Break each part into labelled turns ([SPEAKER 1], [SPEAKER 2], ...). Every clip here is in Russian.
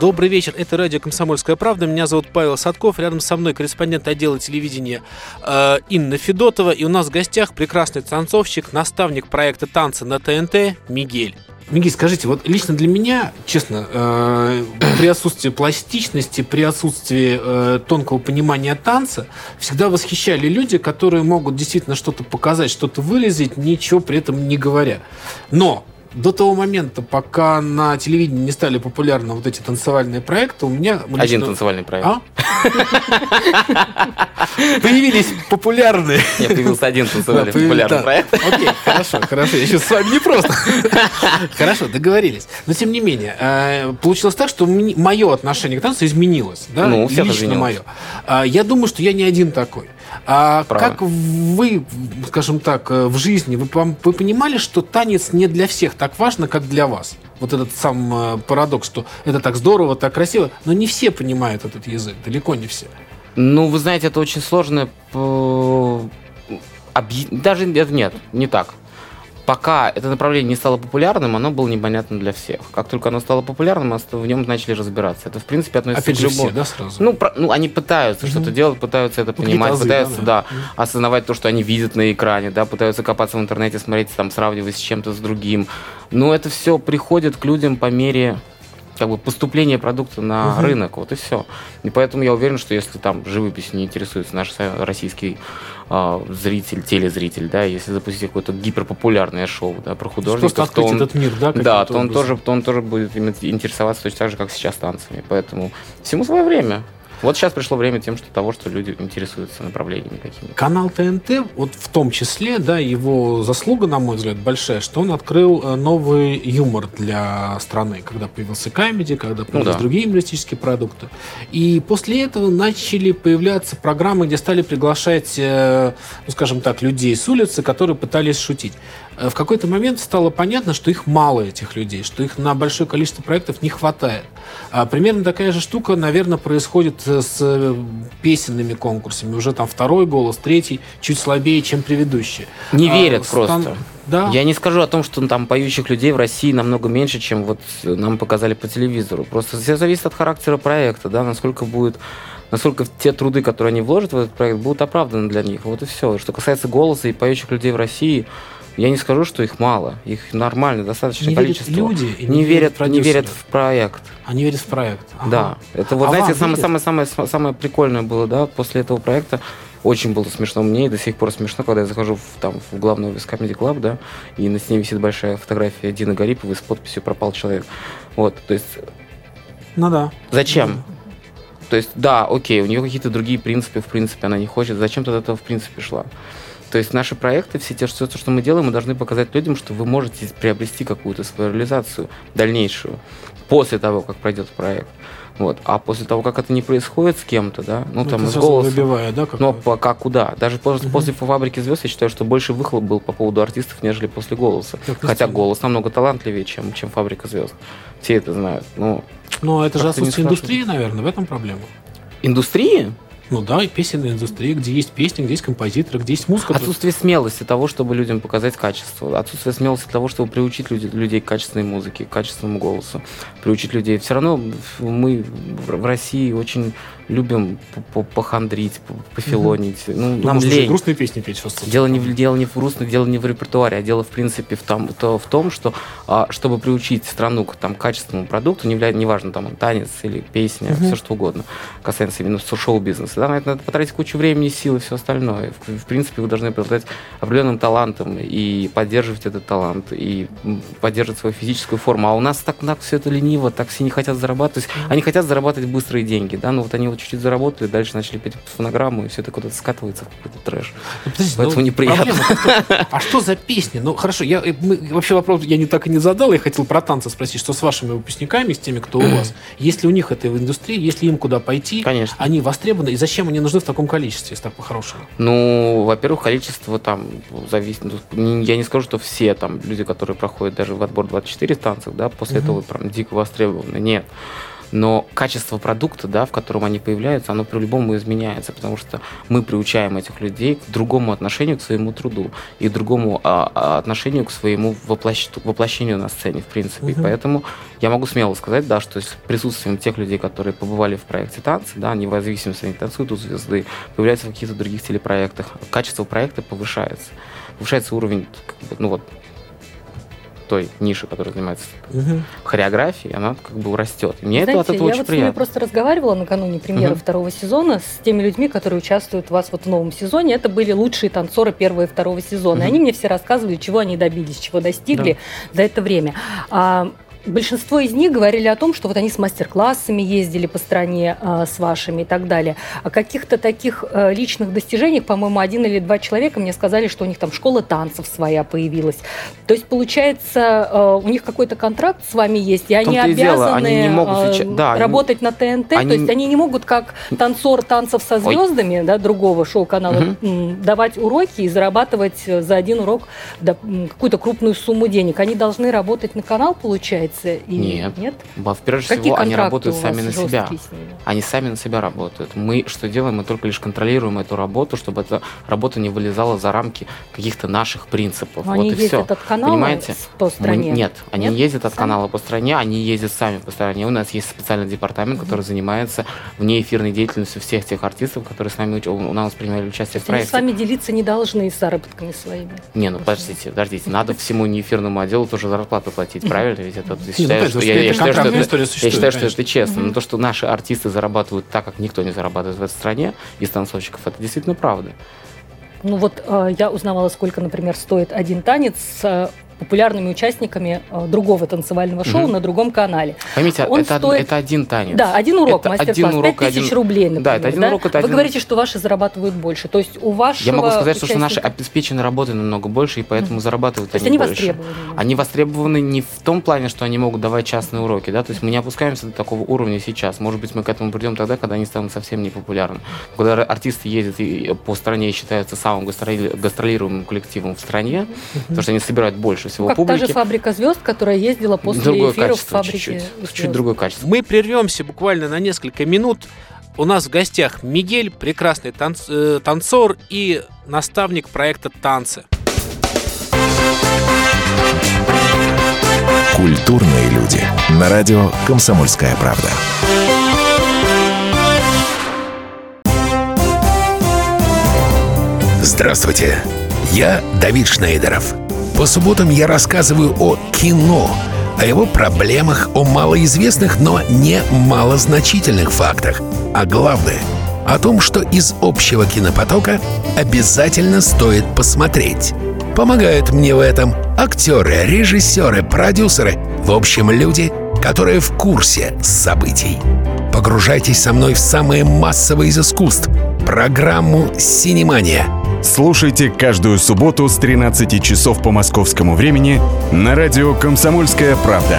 [SPEAKER 1] Добрый вечер, это радио «Комсомольская правда». Меня зовут Павел Садков, рядом со мной корреспондент отдела телевидения э, Инна Федотова. И у нас в гостях прекрасный танцовщик, наставник проекта танца на ТНТ Мигель. Мигель, скажите, вот лично для меня, честно, э, при отсутствии пластичности, при отсутствии э, тонкого понимания танца, всегда восхищали люди, которые могут действительно что-то показать, что-то вылезать, ничего при этом не говоря. Но до того момента, пока на телевидении не стали популярны вот эти танцевальные проекты, у меня...
[SPEAKER 2] Лично... Один танцевальный проект. А?
[SPEAKER 1] Появились популярные...
[SPEAKER 2] Я появился один танцевальный популярный проект.
[SPEAKER 1] Окей, хорошо, хорошо. Я сейчас с вами не просто. Хорошо, договорились. Но тем не менее, э, получилось так, что мое отношение к танцу изменилось. Да?
[SPEAKER 2] Ну,
[SPEAKER 1] Лично мое. А, я думаю, что я не один такой. А как вы, скажем так, э, в жизни, вы, вы понимали, что танец не для всех так важно, как для вас? Вот этот сам э, парадокс, что это так здорово, так красиво, но не все понимают этот язык, далеко не все.
[SPEAKER 2] Ну, вы знаете, это очень сложно. Даже это нет, не так пока это направление не стало популярным, оно было непонятно для всех. Как только оно стало популярным, в нем начали разбираться. Это, в принципе, относится
[SPEAKER 1] Опять к любому. Все, да, сразу?
[SPEAKER 2] Ну, про, ну, они пытаются угу. что-то делать, пытаются это ну, понимать, азы, пытаются, да, да, да, осознавать то, что они видят на экране, да, пытаются копаться в интернете, смотреть, там, сравнивать с чем-то с другим. Но это все приходит к людям по мере как бы поступление продукта на угу. рынок, вот и все. И поэтому я уверен, что если там живопись не интересуется наш российский э, зритель, телезритель, да, если запустить какое-то гиперпопулярное шоу, да, про художников,
[SPEAKER 1] то он, этот мир, да,
[SPEAKER 2] да, то он тоже, то он тоже будет интересоваться точно так же, как сейчас танцами. Поэтому всему свое время. Вот сейчас пришло время тем, что того, что люди интересуются направлениями какими-то.
[SPEAKER 1] Канал ТНТ, вот в том числе, да, его заслуга, на мой взгляд, большая, что он открыл э, новый юмор для страны, когда появился комедий, когда появились ну, да. другие юмористические продукты. И после этого начали появляться программы, где стали приглашать, э, ну, скажем так, людей с улицы, которые пытались шутить. Э, в какой-то момент стало понятно, что их мало, этих людей, что их на большое количество проектов не хватает. А примерно такая же штука, наверное, происходит с э, песенными конкурсами. Уже там второй голос, третий чуть слабее, чем предыдущие.
[SPEAKER 2] Не а, верят стан... просто. Да. Я не скажу о том, что там поющих людей в России намного меньше, чем вот нам показали по телевизору. Просто все зависит от характера проекта, да, насколько будет насколько те труды, которые они вложат в этот проект, будут оправданы для них. Вот и все. Что касается голоса и поющих людей в России, я не скажу, что их мало, их нормально, достаточное
[SPEAKER 1] не
[SPEAKER 2] количество.
[SPEAKER 1] Верят люди
[SPEAKER 2] не, не верят, не верят в проект.
[SPEAKER 1] Они верят в проект.
[SPEAKER 2] Ага. Да, это вот а знаете самое, самое самое самое прикольное было, да, после этого проекта. Очень было смешно мне, и до сих пор смешно, когда я захожу в, там, в главный офис Comedy Club, да, и на стене висит большая фотография Дины Гариповой с подписью «Пропал человек». Вот, то есть...
[SPEAKER 1] Ну да.
[SPEAKER 2] Зачем? Ну, то есть, да, окей, у нее какие-то другие принципы, в принципе, она не хочет. Зачем тогда этого, в принципе, шла? То есть наши проекты, все те, все, что мы делаем, мы должны показать людям, что вы можете приобрести какую-то свою реализацию дальнейшую после того, как пройдет проект. Вот. А после того, как это не происходит с кем-то, да, ну, ну там с голосом,
[SPEAKER 1] выбивая, да,
[SPEAKER 2] но пока куда? Даже после, угу. после фабрики звезд я считаю, что больше выхлоп был по поводу артистов, нежели после голоса. Так, Хотя голос намного талантливее, чем, чем фабрика звезд. Все это знают. Ну,
[SPEAKER 1] но это же отсутствие индустрии, наверное, в этом проблема.
[SPEAKER 2] Индустрии?
[SPEAKER 1] Ну да, и песенная индустрия, где есть песни, где есть композиторы, где есть музыка.
[SPEAKER 2] Отсутствие смелости того, чтобы людям показать качество. Отсутствие смелости того, чтобы приучить людей, людей к качественной музыке, к качественному голосу. Приучить людей. Все равно мы в России очень любим похандрить, пофилонить. Угу. Ну, нам лень.
[SPEAKER 1] грустные песни петь сейчас.
[SPEAKER 2] Дело не, дело не в грустных, дело не в репертуаре, а дело, в принципе, в том, то, в том что а, чтобы приучить страну к там, качественному продукту, не неважно, не там танец или песня, угу. все что угодно, касается именно шоу-бизнеса, да, на это надо потратить кучу времени, сил и все остальное. В, в принципе, вы должны обладать определенным талантом и поддерживать этот талант, и поддерживать свою физическую форму. А у нас так, так все это лениво, так все не хотят зарабатывать. Есть они хотят зарабатывать быстрые деньги, да, но вот они вот чуть-чуть заработали, дальше начали петь фонограмму, и все это куда-то скатывается в какой-то трэш. Ну, Поэтому ну, неприятно.
[SPEAKER 1] Проблема, а что за песни? Ну, хорошо, я, мы, вообще вопрос я не так и не задал, я хотел про танцы спросить, что с вашими выпускниками, с теми, кто у вас, если у них это в индустрии, если им куда пойти,
[SPEAKER 2] Конечно.
[SPEAKER 1] они востребованы, и зачем они нужны в таком количестве, если так по-хорошему?
[SPEAKER 2] Ну, во-первых, количество там зависит, ну, я не скажу, что все там люди, которые проходят даже в отбор 24 танцев, да, после угу. этого прям дико востребованы, нет. Но качество продукта, да, в котором они появляются, оно по-любому изменяется, потому что мы приучаем этих людей к другому отношению к своему труду и другому а, а, отношению к своему воплощ... воплощению на сцене, в принципе. Угу. И поэтому я могу смело сказать, да, что с присутствием тех людей, которые побывали в проекте танцы, да, независимо, они танцуют у звезды, появляются в каких-то других телепроектах, качество проекта повышается. Повышается уровень, ну вот, той ниши, которая занимается угу. хореографией, она как бы растет.
[SPEAKER 3] Мне Знаете, это от этого я очень вот приятно. Я просто разговаривала накануне премьеры угу. второго сезона с теми людьми, которые участвуют у вас вот в новом сезоне. Это были лучшие танцоры первого и второго сезона. Угу. И они мне все рассказывали, чего они добились, чего достигли да. за это время. А, Большинство из них говорили о том, что вот они с мастер-классами ездили по стране э, с вашими и так далее. О каких-то таких э, личных достижениях, по-моему, один или два человека мне сказали, что у них там школа танцев своя появилась. То есть, получается, э, у них какой-то контракт с вами есть, и они обязаны дело, они не могут сейчас... да, работать они... на ТНТ. Они... То есть они не могут, как танцор танцев со звездами, да, другого шоу-канала, угу. давать уроки и зарабатывать за один урок да, какую-то крупную сумму денег. Они должны работать на канал, получается получается?
[SPEAKER 2] И нет. Нет? Прежде Какие всего, они работают сами на себя. Они сами на себя работают. Мы что делаем? Мы только лишь контролируем эту работу, чтобы эта работа не вылезала за рамки каких-то наших принципов.
[SPEAKER 3] Но вот они и все. от канала Понимаете? по стране?
[SPEAKER 2] Мы, нет, они нет? ездят от сами? канала по стране, они ездят сами по стране. У нас есть специальный департамент, mm-hmm. который занимается внеэфирной деятельностью всех тех артистов, которые с нами у нас принимали участие в проекте.
[SPEAKER 3] Они с вами делиться не должны с заработками своими.
[SPEAKER 2] Не, ну подождите, подождите, надо всему неэфирному отделу тоже зарплату платить, правильно? Ведь это я, я, считаю, что это, я считаю, что это честно. Но то, что наши артисты зарабатывают так, как никто не зарабатывает в этой стране из танцовщиков, это действительно правда.
[SPEAKER 3] Ну вот э, я узнавала, сколько, например, стоит один танец э, популярными участниками э, другого танцевального шоу угу. на другом канале.
[SPEAKER 2] Поймите, Он это, стоит... это один танец.
[SPEAKER 3] Да, один урок, мастер-класс, урок, 5 тысяч один... рублей, например.
[SPEAKER 2] Да, это один
[SPEAKER 3] да?
[SPEAKER 2] урок, это
[SPEAKER 3] Вы
[SPEAKER 2] один...
[SPEAKER 3] говорите, что ваши зарабатывают больше. То есть у вашего
[SPEAKER 2] Я могу сказать, участника... что наши обеспечены работой намного больше, и поэтому угу. зарабатывают
[SPEAKER 3] То
[SPEAKER 2] они,
[SPEAKER 3] они
[SPEAKER 2] больше.
[SPEAKER 3] востребованы.
[SPEAKER 2] Они востребованы не в том плане, что они могут давать частные уроки, да, то есть мы не опускаемся до такого уровня сейчас. Может быть, мы к этому придем тогда, когда они станут совсем непопулярны. Когда артисты ездят по стране и считаются самым гастролируемым коллективом в стране, потому что они собирают больше всего
[SPEAKER 3] ну, как
[SPEAKER 2] публики.
[SPEAKER 3] Та же фабрика звезд, которая ездила после другое эфиров в фабрике.
[SPEAKER 2] Чуть-чуть, чуть другое качество.
[SPEAKER 1] Мы прервемся буквально на несколько минут. У нас в гостях Мигель, прекрасный танц, э, танцор и наставник проекта «Танцы».
[SPEAKER 4] Культурные люди. На радио «Комсомольская правда».
[SPEAKER 5] Здравствуйте. Я Давид Шнейдеров. По субботам я рассказываю о кино, о его проблемах, о малоизвестных, но не малозначительных фактах. А главное — о том, что из общего кинопотока обязательно стоит посмотреть. Помогают мне в этом актеры, режиссеры, продюсеры, в общем, люди, которые в курсе событий. Погружайтесь со мной в самые массовые из искусств — программу «Синемания» —
[SPEAKER 6] Слушайте каждую субботу с 13 часов по московскому времени на радио «Комсомольская правда».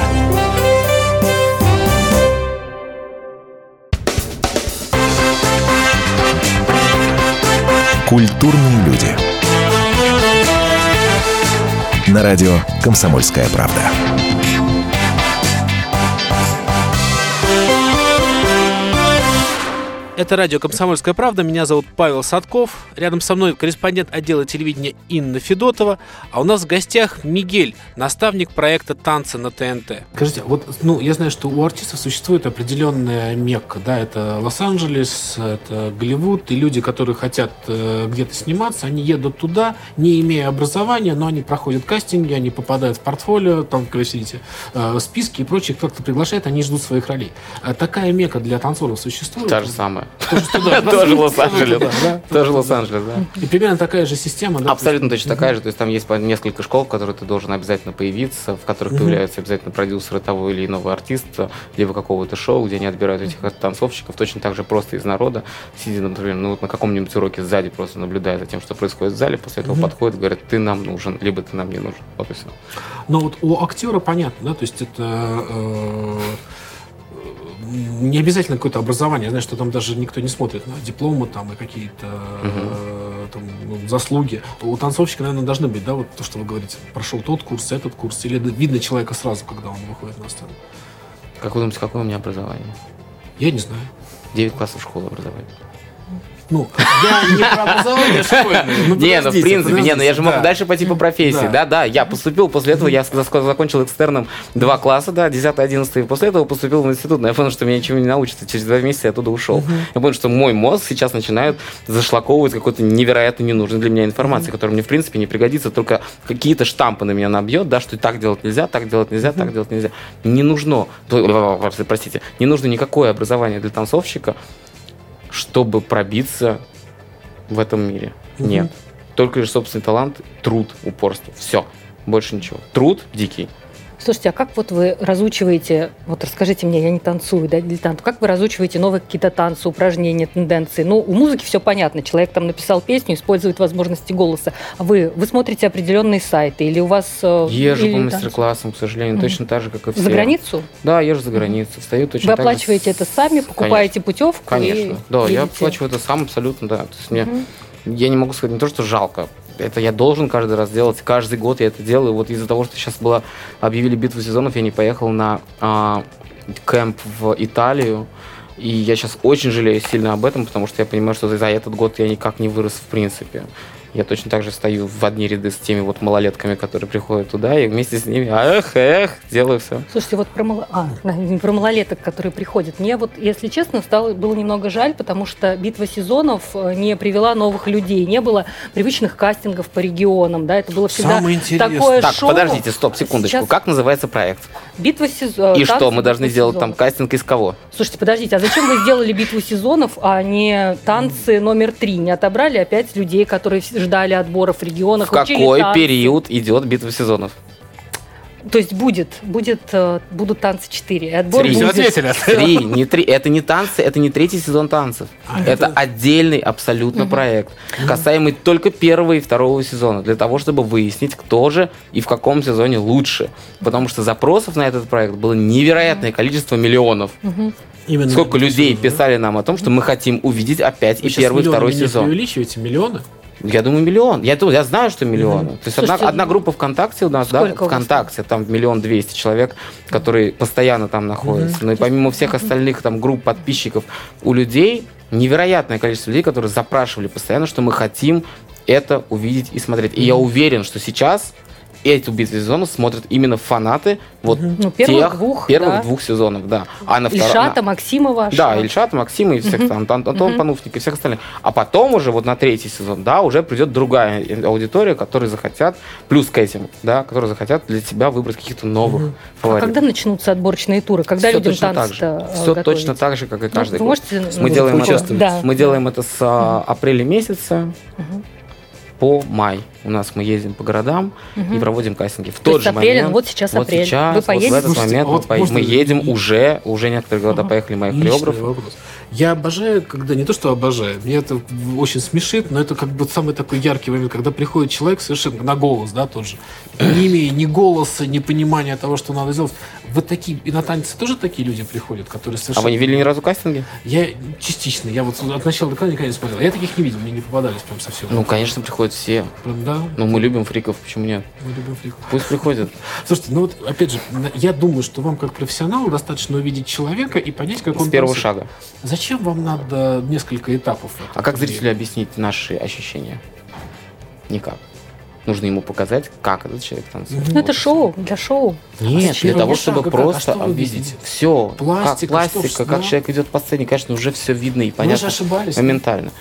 [SPEAKER 4] Культурные люди. На радио «Комсомольская правда».
[SPEAKER 1] Это радио «Комсомольская правда». Меня зовут Павел Садков. Рядом со мной корреспондент отдела телевидения Инна Федотова. А у нас в гостях Мигель, наставник проекта «Танцы на ТНТ». Скажите, вот ну, я знаю, что у артистов существует определенная мекка. Да, это Лос-Анджелес, это Голливуд. И люди, которые хотят э, где-то сниматься, они едут туда, не имея образования, но они проходят кастинги, они попадают в портфолио, там, как вы видите, э, списки и прочее, кто-то приглашает, они ждут своих ролей. А такая мека для танцоров существует?
[SPEAKER 2] Та же самая. Тоже Лос-Анджелес. Тоже Лос-Анджелес, да.
[SPEAKER 1] И примерно такая же система, да?
[SPEAKER 2] Абсолютно точно такая же. То есть там есть несколько школ, в которых ты должен обязательно появиться, в которых появляются обязательно продюсеры того или иного артиста, либо какого-то шоу, где они отбирают этих танцовщиков точно так же просто из народа, сидя, например, ну вот на каком-нибудь уроке сзади, просто наблюдая за тем, что происходит в зале, после этого подходит, говорят, ты нам нужен, либо ты нам не нужен. Вот и все.
[SPEAKER 1] Но вот у актера понятно, да, то есть это э, не обязательно какое-то образование. Знаю, что там даже никто не смотрит на дипломы там и какие-то угу. там, ну, заслуги. У танцовщика, наверное, должны быть, да, вот то, что вы говорите, прошел тот курс, этот курс, или видно человека сразу, когда он выходит на сцену.
[SPEAKER 2] Как вы думаете, какое у меня образование?
[SPEAKER 1] Я не знаю.
[SPEAKER 2] 9 классов школы образования.
[SPEAKER 1] Ну, я не про образование школьное. Ну,
[SPEAKER 2] Не, ну в принципе, не, ну я же мог
[SPEAKER 1] да.
[SPEAKER 2] дальше пойти по профессии, да,
[SPEAKER 1] Да.
[SPEAKER 2] я поступил, после этого я закончил экстерном два класса, да, 10 11 и после этого поступил в институт, но я понял, что меня ничего не научится, через два месяца я оттуда ушел. Я понял, что мой мозг сейчас начинает зашлаковывать какой-то невероятно ненужной для меня информации, которая мне в принципе не пригодится, только какие-то штампы на меня набьет, да, что так делать нельзя, так делать нельзя, так делать нельзя. Не нужно, простите, не нужно никакое образование для танцовщика, чтобы пробиться в этом мире. Нет. Только лишь собственный талант, труд, упорство. Все. Больше ничего. Труд дикий.
[SPEAKER 3] Слушайте, а как вот вы разучиваете, вот расскажите мне, я не танцую, да, дилетант, как вы разучиваете новые какие-то танцы, упражнения, тенденции? Ну, у музыки все понятно, человек там написал песню, использует возможности голоса. А вы, вы смотрите определенные сайты или у вас... э,
[SPEAKER 2] Езжу
[SPEAKER 3] или
[SPEAKER 2] по мастер-классам, к сожалению,
[SPEAKER 3] Мгм.
[SPEAKER 2] точно так же, как и все.
[SPEAKER 3] За границу?
[SPEAKER 2] Да, езжу за границу. Встаю точно
[SPEAKER 3] Вы
[SPEAKER 2] так же
[SPEAKER 3] оплачиваете
[SPEAKER 2] с-
[SPEAKER 3] это сами, покупаете путевку?
[SPEAKER 2] Конечно.
[SPEAKER 3] и
[SPEAKER 2] Да, я
[SPEAKER 3] едете?
[SPEAKER 2] оплачиваю это сам абсолютно, да. То есть мне,
[SPEAKER 3] Мгм.
[SPEAKER 2] я не могу сказать не то, что жалко. Это я должен каждый раз делать. Каждый год я это делаю. Вот из-за того, что сейчас была объявили битву сезонов, я не поехал на а, кемп в Италию. И я сейчас очень жалею сильно об этом, потому что я понимаю, что за этот год я никак не вырос в принципе. Я точно так же стою в одни ряды с теми вот малолетками, которые приходят туда, и вместе с ними, эх, эх, делаю все.
[SPEAKER 3] Слушайте, вот про, мало- а, про малолеток, которые приходят. Мне вот, если честно, стало, было немного жаль, потому что битва сезонов э, не привела новых людей, не было привычных кастингов по регионам, да, это было всегда
[SPEAKER 1] Самое интересное.
[SPEAKER 3] такое
[SPEAKER 2] Так,
[SPEAKER 3] шоу.
[SPEAKER 2] подождите, стоп, секундочку.
[SPEAKER 3] Сейчас
[SPEAKER 2] Как называется проект?
[SPEAKER 3] Битва сезонов.
[SPEAKER 2] И что, мы должны сделать там кастинг из кого?
[SPEAKER 3] Слушайте, подождите, а зачем вы сделали битву сезонов, а не танцы номер три? Не отобрали опять людей, которые ждали отбора в регионах?
[SPEAKER 2] В какой
[SPEAKER 3] танцы?
[SPEAKER 2] период идет битва сезонов?
[SPEAKER 3] То есть будет, будет, э, будут танцы 4. Отбор
[SPEAKER 2] Три.
[SPEAKER 3] Будет.
[SPEAKER 1] ответили.
[SPEAKER 2] Три, не три. Это не танцы, это не третий сезон танцев.
[SPEAKER 1] А,
[SPEAKER 2] это,
[SPEAKER 1] это-
[SPEAKER 2] отдельный абсолютно проект, касаемый только первого и второго сезона, для того, чтобы выяснить, кто же и в каком сезоне лучше. Потому что запросов на этот проект было невероятное количество миллионов.
[SPEAKER 1] Именно
[SPEAKER 2] Сколько людей
[SPEAKER 1] сезонов, да?
[SPEAKER 2] писали нам о том, что мы хотим увидеть опять
[SPEAKER 1] Вы
[SPEAKER 2] и первый, и второй сезон.
[SPEAKER 1] преувеличиваете миллионы?
[SPEAKER 2] Я думаю, миллион. Я, я знаю, что миллионы. То есть одна,
[SPEAKER 3] Слушайте,
[SPEAKER 2] одна группа ВКонтакте у нас, да, ВКонтакте, там миллион двести человек, которые постоянно там находятся. Но и помимо всех остальных там групп подписчиков, у людей невероятное количество людей, которые запрашивали постоянно, что мы хотим это увидеть и смотреть. И я уверен, что сейчас эту битву сезонов смотрят именно фанаты вот
[SPEAKER 3] Ну, первых
[SPEAKER 2] тех
[SPEAKER 3] двух,
[SPEAKER 2] первых
[SPEAKER 3] да.
[SPEAKER 2] двух сезонов, да. А на втором-
[SPEAKER 3] Ильшата,
[SPEAKER 2] на-
[SPEAKER 3] Максимова.
[SPEAKER 2] да,
[SPEAKER 3] Ша-
[SPEAKER 2] Ильшат, Максим и всех там, Ан- Антон Пануфник и всех остальных. А потом уже вот на третий сезон, да, уже придет другая аудитория, которые захотят, плюс к этим, да, которые захотят для себя выбрать каких-то новых
[SPEAKER 3] А
[SPEAKER 2] фаворитов.
[SPEAKER 3] когда начнутся отборочные туры? Когда
[SPEAKER 2] Всё
[SPEAKER 3] людям
[SPEAKER 2] точно так же. Все точно так же, как и каждый
[SPEAKER 3] вы
[SPEAKER 2] год.
[SPEAKER 3] можете,
[SPEAKER 2] Мы
[SPEAKER 3] ну,
[SPEAKER 2] делаем, это,
[SPEAKER 3] Да.
[SPEAKER 2] мы делаем это с а, апреля месяца по май. У нас мы ездим по городам и проводим кастинги. В
[SPEAKER 3] То
[SPEAKER 2] тот
[SPEAKER 3] есть
[SPEAKER 2] же
[SPEAKER 3] апреля,
[SPEAKER 2] момент,
[SPEAKER 3] вот сейчас
[SPEAKER 2] вот
[SPEAKER 3] апрель.
[SPEAKER 2] сейчас,
[SPEAKER 3] Вы
[SPEAKER 2] вот
[SPEAKER 3] поедете?
[SPEAKER 2] в этот
[SPEAKER 1] Слушайте,
[SPEAKER 2] момент
[SPEAKER 1] а
[SPEAKER 2] мы,
[SPEAKER 1] вот
[SPEAKER 2] поедем.
[SPEAKER 1] можно
[SPEAKER 2] мы едем
[SPEAKER 1] и-
[SPEAKER 2] уже, уже некоторые города поехали мои хореографы.
[SPEAKER 1] Я обожаю, когда не то, что обожаю, мне это очень смешит, но это как бы самый такой яркий момент, когда приходит человек совершенно на голос, да, тот же, не имея ни голоса, ни понимания того, что надо сделать. Вы такие, и на танцы тоже такие люди приходят, которые
[SPEAKER 2] А
[SPEAKER 1] совершенно...
[SPEAKER 2] вы не видели ни разу кастинги?
[SPEAKER 1] Я частично, я вот от начала до конца никогда не смотрел. Я таких не видел, мне не попадались прям совсем.
[SPEAKER 2] Ну, конечно, приходят все.
[SPEAKER 1] Прям, да,
[SPEAKER 2] Ну, мы любим фриков, почему нет?
[SPEAKER 1] мы любим фриков.
[SPEAKER 2] Пусть приходят.
[SPEAKER 1] Слушайте, ну вот, опять же, я думаю, что вам как профессионалу достаточно увидеть человека и понять, как
[SPEAKER 2] С
[SPEAKER 1] он
[SPEAKER 2] первого
[SPEAKER 1] танцует.
[SPEAKER 2] шага.
[SPEAKER 1] Зачем вам надо несколько этапов?
[SPEAKER 2] А как зрителю объяснить наши ощущения? Никак. Нужно ему показать, как этот человек танцует.
[SPEAKER 3] Ну, это шоу, для шоу.
[SPEAKER 2] Нет,
[SPEAKER 1] с
[SPEAKER 2] для того, чтобы
[SPEAKER 1] шага? А
[SPEAKER 2] просто
[SPEAKER 1] что
[SPEAKER 2] увидеть
[SPEAKER 1] видите?
[SPEAKER 2] все.
[SPEAKER 1] Пластика,
[SPEAKER 2] как
[SPEAKER 1] что
[SPEAKER 2] пластика,
[SPEAKER 1] ж,
[SPEAKER 2] как
[SPEAKER 1] да.
[SPEAKER 2] человек идет по сцене, конечно, уже все видно и
[SPEAKER 1] Вы же
[SPEAKER 2] понятно.
[SPEAKER 1] ошибались.
[SPEAKER 2] Моментально.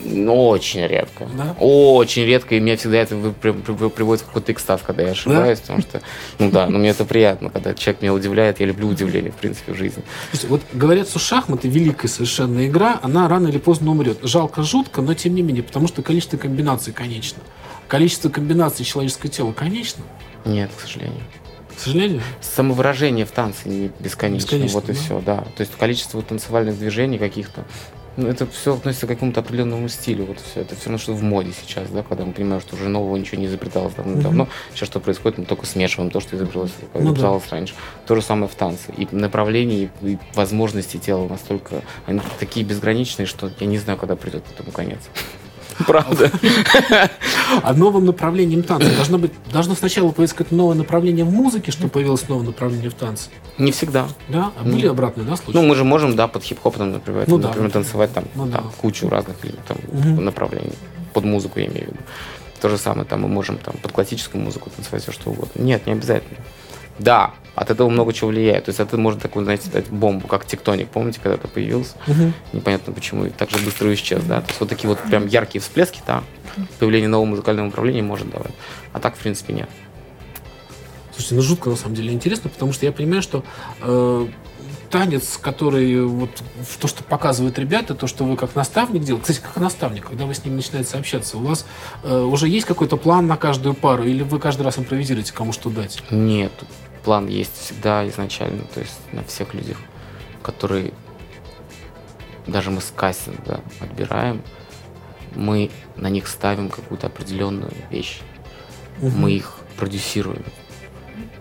[SPEAKER 2] Ну, очень редко.
[SPEAKER 1] Да?
[SPEAKER 2] Очень редко, и меня всегда это приводит в какой-то экстаз, когда я ошибаюсь, потому что, ну да, но мне это приятно, когда человек меня удивляет, я люблю удивление, в принципе, в жизни.
[SPEAKER 1] Слушайте, вот говорят, что шахматы великая совершенно игра, она рано или поздно умрет. Жалко, жутко, но тем не менее, потому что количество комбинаций конечно. Количество комбинаций человеческого тела конечно.
[SPEAKER 2] Нет, к сожалению.
[SPEAKER 1] К сожалению.
[SPEAKER 2] Самовыражение в танце не бесконечно,
[SPEAKER 1] Бесконечно,
[SPEAKER 2] вот и
[SPEAKER 1] да.
[SPEAKER 2] все, да. То есть количество танцевальных движений каких-то, ну, это все относится к какому-то определенному стилю, вот все. Это все равно, что в моде сейчас, да, когда мы понимаем, что уже нового ничего не изобреталось давно-давно. Сейчас что происходит, мы только смешиваем то, что изобреталось,
[SPEAKER 1] Ну да.
[SPEAKER 2] изобреталось раньше. То же самое в танце. И направления, и, возможности тела настолько, они такие безграничные, что я не знаю, когда придет к этому конец. Правда.
[SPEAKER 1] А новым направлением танца должно быть, должно сначала какое-то новое направление в музыке, чтобы появилось новое направление в танце.
[SPEAKER 2] Не всегда.
[SPEAKER 1] Да? А были обратные, да, случаи?
[SPEAKER 2] Ну, мы же можем, да, под хип-хоп, например,
[SPEAKER 1] Ну
[SPEAKER 2] там,
[SPEAKER 1] да.
[SPEAKER 2] например, танцевать там,
[SPEAKER 1] Ну
[SPEAKER 2] там
[SPEAKER 1] да.
[SPEAKER 2] кучу разных там,
[SPEAKER 1] Мгм.
[SPEAKER 2] направлений. Под музыку, я имею в виду. То же самое, там мы можем там, под классическую музыку танцевать все что угодно. Нет, не обязательно. Да, от этого много чего влияет. То есть это может такую, знаете, дать бомбу, как тектоник. Помните, когда это появился?
[SPEAKER 1] Мгм.
[SPEAKER 2] Непонятно почему. И так же быстро исчез, да. То есть вот такие вот прям яркие всплески, да, появление нового музыкального направления может давать. А так, в принципе, нет.
[SPEAKER 1] Слушайте, ну жутко на самом деле интересно, потому что я понимаю, что э, танец, который вот то, что показывают ребята, то, что вы как наставник делаете, кстати, как наставник, когда вы с ним начинаете общаться, у вас э, уже есть какой-то план на каждую пару, или вы каждый раз импровизируете, кому что дать?
[SPEAKER 2] Нет, план есть всегда изначально, то есть на всех людях, которые даже мы с кастинга отбираем, мы на них ставим какую-то определенную вещь, мы их продюсируем,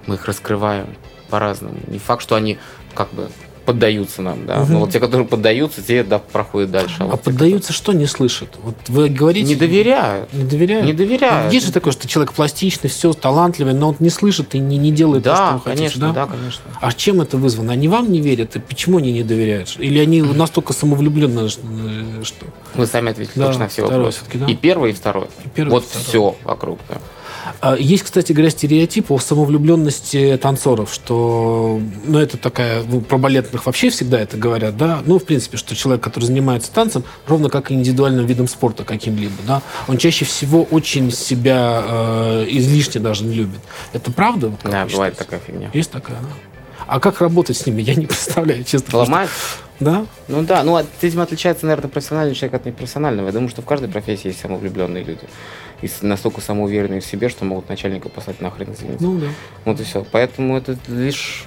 [SPEAKER 2] мы их раскрываем по-разному. Не факт, что они как бы поддаются нам, да.
[SPEAKER 1] Мгм.
[SPEAKER 2] Но вот те, которые поддаются, те да, проходят дальше.
[SPEAKER 1] А
[SPEAKER 2] вот те,
[SPEAKER 1] поддаются что не слышат? Вот вы говорите...
[SPEAKER 2] не доверяют.
[SPEAKER 1] Не доверяют?
[SPEAKER 2] Не доверяют.
[SPEAKER 1] Есть же такое, что человек пластичный, все, талантливый, но он не слышит и не, не делает то, что
[SPEAKER 2] Да,
[SPEAKER 1] вы хотите,
[SPEAKER 2] конечно,
[SPEAKER 1] да?
[SPEAKER 2] да, конечно.
[SPEAKER 1] А чем это вызвано? Они вам не верят? И почему они не доверяют? Или они настолько самовлюбленные, э, что...
[SPEAKER 2] Вы сами ответили
[SPEAKER 1] Да,
[SPEAKER 2] точно на все
[SPEAKER 1] второй
[SPEAKER 2] вопросы.
[SPEAKER 1] да.
[SPEAKER 2] И первый, и второй.
[SPEAKER 1] И первый,
[SPEAKER 2] вот
[SPEAKER 1] и второй.
[SPEAKER 2] все вокруг. Да.
[SPEAKER 1] А, Есть, кстати говоря, стереотип о самовлюбленности танцоров, что, ну, это такая, ну, про балетных вообще всегда это говорят, да, ну, в принципе, что человек, который занимается танцем, ровно как и индивидуальным видом спорта каким-либо, да, он чаще всего очень себя э, излишне даже не любит. Это правда? Вот
[SPEAKER 2] Да, бывает такая фигня.
[SPEAKER 1] Есть такая, да? А как работать с ними, я не представляю, честно.
[SPEAKER 2] Ломает?
[SPEAKER 1] Да?
[SPEAKER 2] Ну да, ну от- этим отличается, наверное, профессиональный человек от непрофессионального. Я думаю, что в каждой профессии есть самовлюбленные люди. И настолько самоуверенные в себе, что могут начальника послать нахрен, извините.
[SPEAKER 1] Ну, да.
[SPEAKER 2] Вот и все. Поэтому это лишь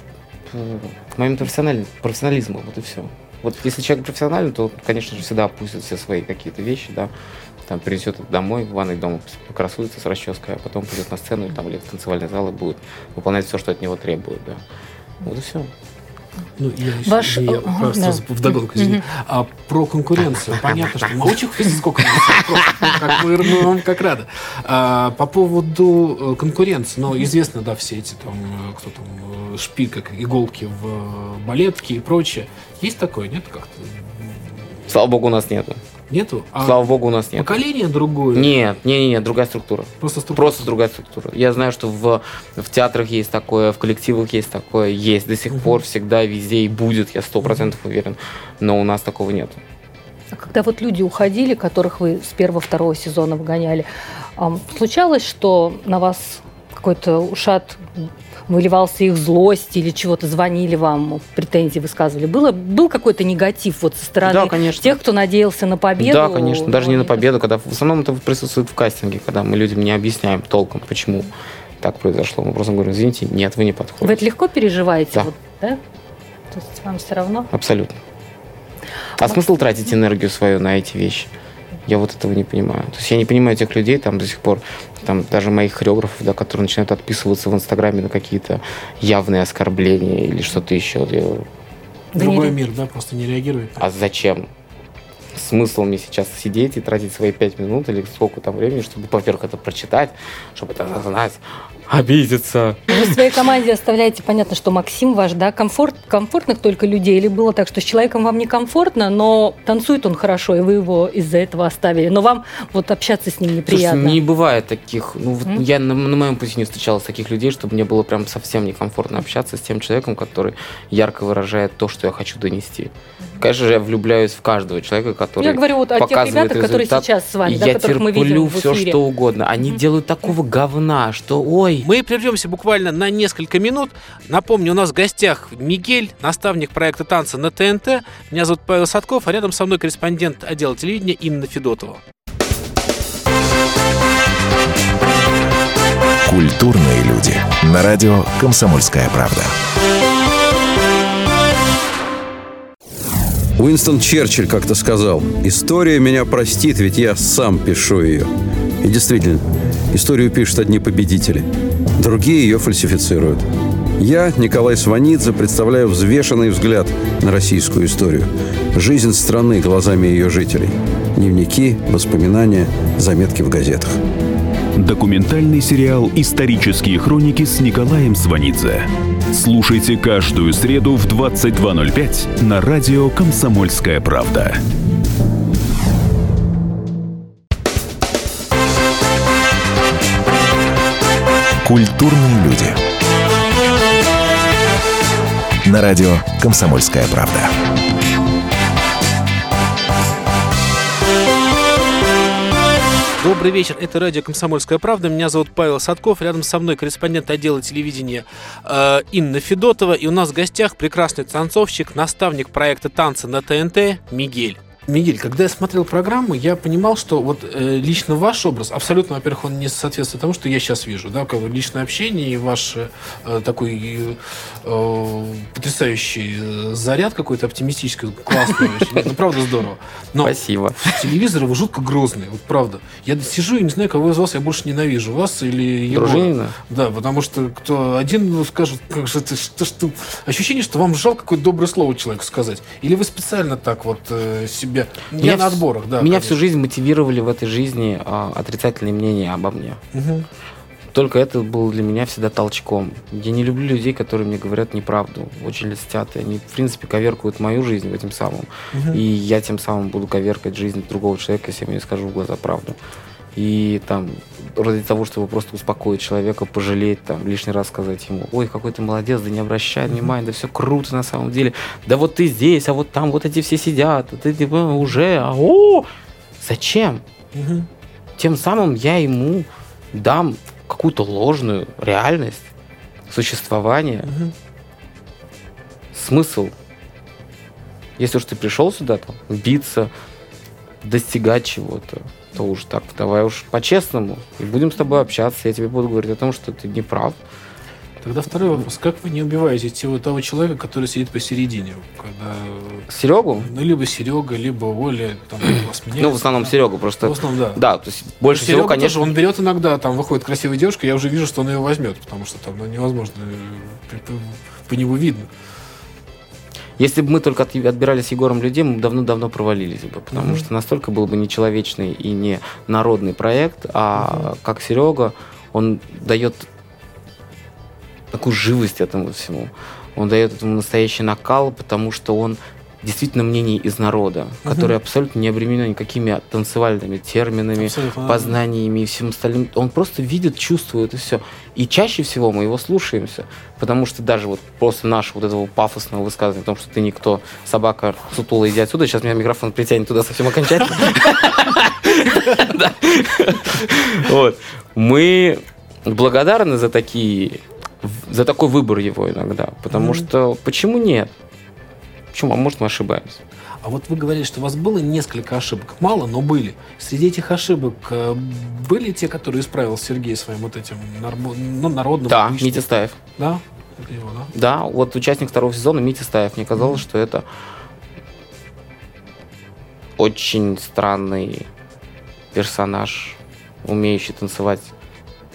[SPEAKER 2] э, к моему профессионали- профессионализму, вот и все. Вот если человек профессиональный, то, конечно же, всегда опустит все свои какие-то вещи, да, там принесет их домой, в ванной дома покрасуется с расческой, а потом пойдет на сцену или, там, или в танцевальный зал и будет выполнять все, что от него требует, да. Вот и все.
[SPEAKER 1] Ну, я, еще-
[SPEAKER 3] Ваш-
[SPEAKER 1] я просто
[SPEAKER 3] да.
[SPEAKER 1] вдогонку, извини. А про конкуренцию. Понятно, что видите, сколько. Как мы, вам как рады. А, по поводу э, конкуренции. Ну, известно, да, все эти там, э, кто там, э, шпиль, как иголки в балетке и прочее. Есть такое, нет, как-то?
[SPEAKER 2] Слава богу, у нас нету.
[SPEAKER 1] Нету? А
[SPEAKER 2] Слава богу, у нас нет.
[SPEAKER 1] поколение другое?
[SPEAKER 2] Нет, не, не, нет, другая структура.
[SPEAKER 1] Просто структура.
[SPEAKER 2] Просто другая структура. Я знаю, что в, в театрах есть такое, в коллективах есть такое, есть до сих пор, всегда, везде и будет, я сто процентов уверен. Но у нас такого нет.
[SPEAKER 3] А когда вот люди уходили, которых вы с первого-второго сезона выгоняли, случалось, что на вас какой-то ушат выливался их злость или чего-то звонили вам, претензии высказывали? Было, был какой-то негатив вот со стороны
[SPEAKER 2] Да, конечно.
[SPEAKER 3] тех, кто надеялся на победу?
[SPEAKER 2] Да, конечно, даже не на победу, когда в основном это присутствует в кастинге, когда мы людям не объясняем толком, почему так произошло. Мы просто говорим, извините, нет, вы не
[SPEAKER 3] Вы это
[SPEAKER 2] подходите.
[SPEAKER 3] легко переживаете?
[SPEAKER 2] Да.
[SPEAKER 3] Вот, да? То есть вам все равно?
[SPEAKER 2] Абсолютно. А смысл тратить энергию свою на эти вещи? Я вот этого не понимаю. То есть я не понимаю тех людей там до сих пор, там даже моих хореографов, да, которые начинают отписываться в Инстаграме на какие-то явные оскорбления или что-то еще.
[SPEAKER 3] Да
[SPEAKER 1] Другой
[SPEAKER 3] не-
[SPEAKER 1] мир, да, просто не реагирует.
[SPEAKER 2] А зачем? Смысл мне сейчас сидеть и тратить свои пять минут или сколько там времени, чтобы, во-первых, это прочитать, чтобы это знать, обидеться.
[SPEAKER 3] Вы в своей команде оставляете, понятно, что Максим ваш, да, комфорт, комфортных только людей, или было так, что с человеком вам некомфортно, но танцует он хорошо, и вы его из-за этого оставили, но вам вот общаться с ним неприятно?
[SPEAKER 2] Слушайте, не бывает таких. Ну, вот
[SPEAKER 3] М?
[SPEAKER 2] я на, на моем пути не встречалась таких людей, чтобы мне было прям совсем некомфортно общаться с тем человеком, который ярко выражает то, что я хочу донести. Конечно же, я влюбляюсь в каждого человека, который
[SPEAKER 3] Я говорю вот о тех
[SPEAKER 2] показывает
[SPEAKER 3] ребятах, которые сейчас с вами,
[SPEAKER 2] и
[SPEAKER 3] да,
[SPEAKER 2] я
[SPEAKER 3] которых мы
[SPEAKER 2] терплю
[SPEAKER 3] видим
[SPEAKER 2] все, что угодно. Они делают такого говна, что ой.
[SPEAKER 1] Мы прервемся буквально на несколько минут. Напомню, у нас в гостях Мигель, наставник проекта танца на ТНТ. Меня зовут Павел Садков, а рядом со мной корреспондент отдела телевидения Инна Федотова.
[SPEAKER 4] Культурные люди. На радио «Комсомольская правда».
[SPEAKER 7] Уинстон Черчилль как-то сказал, «История меня простит, ведь я сам пишу ее». И действительно, историю пишут одни победители, другие ее фальсифицируют. Я, Николай Сванидзе, представляю взвешенный взгляд на российскую историю. Жизнь страны глазами ее жителей. Дневники, воспоминания, заметки в газетах.
[SPEAKER 6] Документальный сериал «Исторические хроники» с Николаем Сванидзе. Слушайте каждую среду в 22.05 на радио «Комсомольская правда».
[SPEAKER 4] Культурные люди. На радио «Комсомольская правда».
[SPEAKER 1] Добрый вечер, это радио «Комсомольская правда». Меня зовут Павел Садков, рядом со мной корреспондент отдела телевидения э, Инна Федотова. И у нас в гостях прекрасный танцовщик, наставник проекта танца на ТНТ Мигель. Мигель, когда я смотрел программу, я понимал, что вот э, лично ваш образ, абсолютно, во-первых, он не соответствует тому, что я сейчас вижу, да, как личное общение и ваш э, такой э, потрясающий э, заряд какой-то оптимистический, классный очень, ну, правда, здорово.
[SPEAKER 2] Но Спасибо.
[SPEAKER 1] В телевизоре вы жутко грозный, вот правда. Я сижу и не знаю, кого из вас я больше ненавижу, вас или его.
[SPEAKER 2] Дружинина?
[SPEAKER 1] Да, потому что кто один скажет, как же ты, что, что, ощущение, что вам жалко какое-то доброе слово человеку сказать. Или вы специально так вот э, себе себе. Я меня на отборах, да.
[SPEAKER 2] Меня конечно. всю жизнь мотивировали в этой жизни а, отрицательные мнения обо мне.
[SPEAKER 1] Угу.
[SPEAKER 2] Только это был для меня всегда толчком. Я не люблю людей, которые мне говорят неправду, очень льстят. И они, в принципе, коверкуют мою жизнь этим самым.
[SPEAKER 1] Угу.
[SPEAKER 2] И я тем самым буду коверкать жизнь другого человека, если я ему скажу в глаза правду. И там ради того, чтобы просто успокоить человека, пожалеть, там, лишний раз сказать ему, ой, какой ты молодец, да не обращай внимания, да все круто на самом деле, да вот ты здесь, а вот там вот эти все сидят, а ты типа уже, а о, зачем?
[SPEAKER 1] Угу.
[SPEAKER 2] Тем самым я ему дам какую-то ложную реальность существования,
[SPEAKER 1] угу.
[SPEAKER 2] смысл. Если уж ты пришел сюда, там, биться, достигать чего-то, то уж так, давай уж по-честному. И будем с тобой общаться. Я тебе буду говорить о том, что ты не прав.
[SPEAKER 1] Тогда второй вопрос. Как вы не убиваете того человека, который сидит посередине? Когда...
[SPEAKER 2] Серегу?
[SPEAKER 1] Ну, либо Серега, либо Оля. Там,
[SPEAKER 2] вас Ну, в основном да? Серега просто.
[SPEAKER 1] В основном, да.
[SPEAKER 2] Да, то есть больше Серега всего, конечно...
[SPEAKER 1] Тоже, он берет иногда, там выходит красивая девушка, я уже вижу, что он ее возьмет, потому что там ну, невозможно, э, по нему видно.
[SPEAKER 2] Если бы мы только отбирали с Егором людей, мы давно-давно провалились бы, потому mm-hmm. что настолько был бы нечеловечный и не народный проект, а mm-hmm. как Серега, он дает такую живость этому всему. Он дает этому настоящий накал, потому что он действительно мнений из народа, угу. который абсолютно не обременен никакими танцевальными терминами, абсолютно. познаниями и всем остальным. Он просто видит, чувствует и все. И чаще всего мы его слушаемся, потому что даже вот после нашего вот этого пафосного высказывания о том, что ты никто, собака, сутула, иди отсюда, сейчас меня микрофон притянет туда совсем окончательно. Вот. Мы благодарны за такие за такой выбор его иногда, потому что почему нет? Почему? А может, мы ошибаемся.
[SPEAKER 1] А вот вы говорили, что у вас было несколько ошибок. Мало, но были. Среди этих ошибок э, были те, которые исправил Сергей своим вот этим ну, народным...
[SPEAKER 2] Да, личным... Митя Стаев.
[SPEAKER 1] Да? Его, да?
[SPEAKER 2] Да, вот участник второго сезона Митя Стаев. Мне казалось, mm-hmm. что это очень странный персонаж, умеющий танцевать,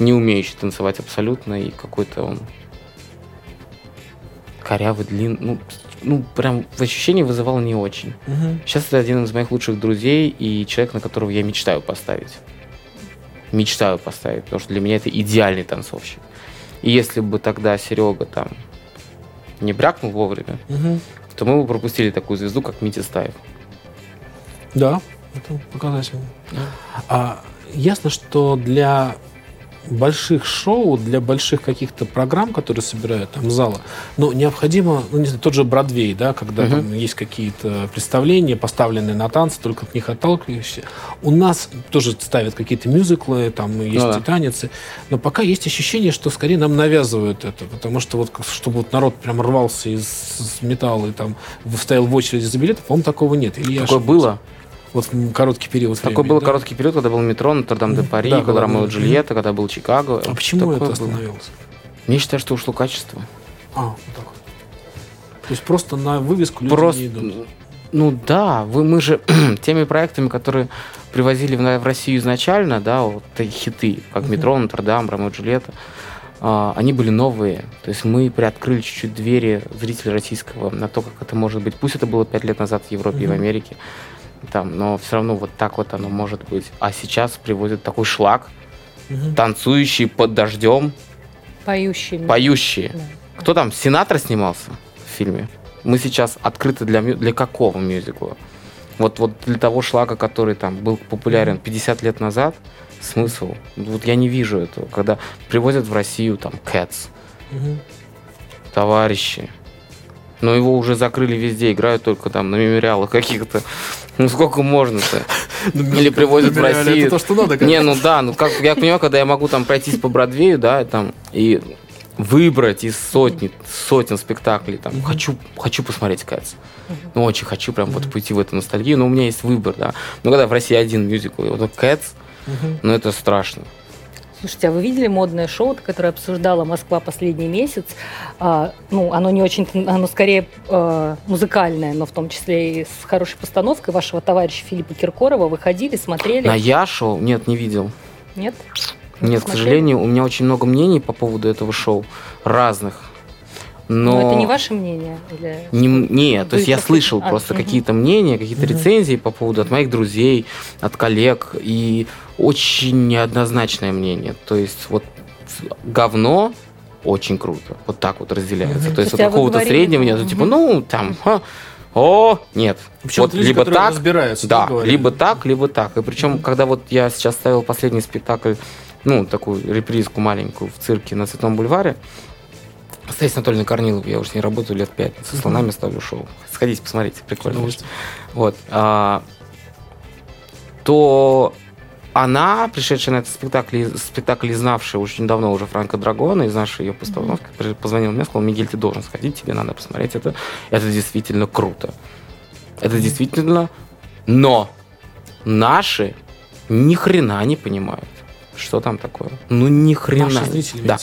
[SPEAKER 2] не умеющий танцевать абсолютно, и какой-то он корявый, длинный, ну, ну, прям в ощущении вызывал не очень.
[SPEAKER 1] Угу.
[SPEAKER 2] Сейчас это один из моих лучших друзей и человек, на которого я мечтаю поставить. Мечтаю поставить, потому что для меня это идеальный танцовщик. И если бы тогда Серега там не брякнул вовремя,
[SPEAKER 1] угу.
[SPEAKER 2] то мы бы пропустили такую звезду, как Митя Стаев.
[SPEAKER 1] Да, это показательно. Да. А, ясно, что для больших шоу, для больших каких-то программ, которые собирают там зала, ну, необходимо, ну, не знаю, тот же Бродвей, да, когда uh-huh. там есть какие-то представления, поставленные на танцы, только от них отталкиваешься. У нас тоже ставят какие-то мюзиклы, там есть ну, да. танцы, но пока есть ощущение, что скорее нам навязывают это, потому что вот, чтобы вот народ прям рвался из, из металла и там стоял в очереди за билеты, по-моему, такого нет.
[SPEAKER 2] Или Такое было?
[SPEAKER 1] Вот короткий период
[SPEAKER 2] Такой времени, был да? короткий период, когда был метро, Нотр-Дам де Пари, да, был Ромео и Джульетта, когда был Чикаго.
[SPEAKER 1] А почему это остановилось?
[SPEAKER 2] Мне считаю, что ушло качество.
[SPEAKER 1] А, вот так. То есть просто на вывеску люди просто, не идут.
[SPEAKER 2] Ну да, вы, мы же теми проектами, которые привозили в, в Россию изначально, да, вот такие хиты, как метро, Нотр-Дам, Ромео и Джульетта, а, они были новые. То есть мы приоткрыли чуть-чуть двери зрителя российского на то, как это может быть. Пусть это было пять лет назад в Европе и в Америке Там, но все равно вот так вот оно может быть. А сейчас приводит такой шлак, угу. танцующий под дождем.
[SPEAKER 3] Поющие.
[SPEAKER 2] Поющие. Да. Кто там? Сенатор снимался в фильме? Мы сейчас открыты для, для какого мюзикла? Вот, вот для того шлака, который там был популярен 50 лет назад, смысл? Вот я не вижу этого, когда привозят в Россию там Cats, угу. товарищи, но его уже закрыли везде, играют только там на мемориалах каких-то. Ну сколько можно-то? Ну, Или привозят в Россию.
[SPEAKER 1] Это то, что надо.
[SPEAKER 2] Не, ну да, ну как я понимаю, когда я могу там пройтись по Бродвею, да, там и выбрать из сотни, сотен спектаклей, там, хочу, хочу посмотреть Кэтс. Ну, очень хочу прям вот пойти в эту ностальгию, но у меня есть выбор, да. Но когда в России один мюзикл, и вот Кэтс, ну, это страшно.
[SPEAKER 3] Слушайте, а вы видели модное шоу, которое обсуждала Москва последний месяц? А, ну, оно не очень, оно скорее а, музыкальное, но в том числе и с хорошей постановкой вашего товарища Филиппа Киркорова. Вы ходили, смотрели?
[SPEAKER 2] На я шоу? Нет, не видел.
[SPEAKER 3] Нет?
[SPEAKER 2] Нет, к сожалению, у меня очень много мнений по поводу этого шоу. Разных. Но...
[SPEAKER 3] Но это не ваше мнение? Или...
[SPEAKER 2] Не, нет, то есть я слышал а, просто угу. какие-то мнения, какие-то угу. рецензии по поводу от моих друзей, от коллег, и очень неоднозначное мнение. То есть вот говно очень круто. Вот так вот разделяется. Угу. То есть от какого-то среднего нет, типа, ну, там, ха, о, нет.
[SPEAKER 1] Причем вот люди, либо так, разбираются,
[SPEAKER 2] да, либо так, либо так. И причем, когда вот я сейчас ставил последний спектакль, ну, такую репризку маленькую в цирке на Цветном бульваре, Стасис Анатольевна Корнилов, я уже с ней работаю лет пять. Со слонами ставлю шоу. Сходите, посмотрите, прикольно. Вот. А, то она, пришедшая на этот спектакль, спектакль, знавшая очень давно уже Франко Драгона, и знавшая ее постановки, позвонила мне, сказала, Мигель, ты должен сходить, тебе надо посмотреть это. Это действительно круто. Это действительно... Но наши ни хрена не понимают, что там такое. Ну, ни хрена. Наши
[SPEAKER 3] зрители, да.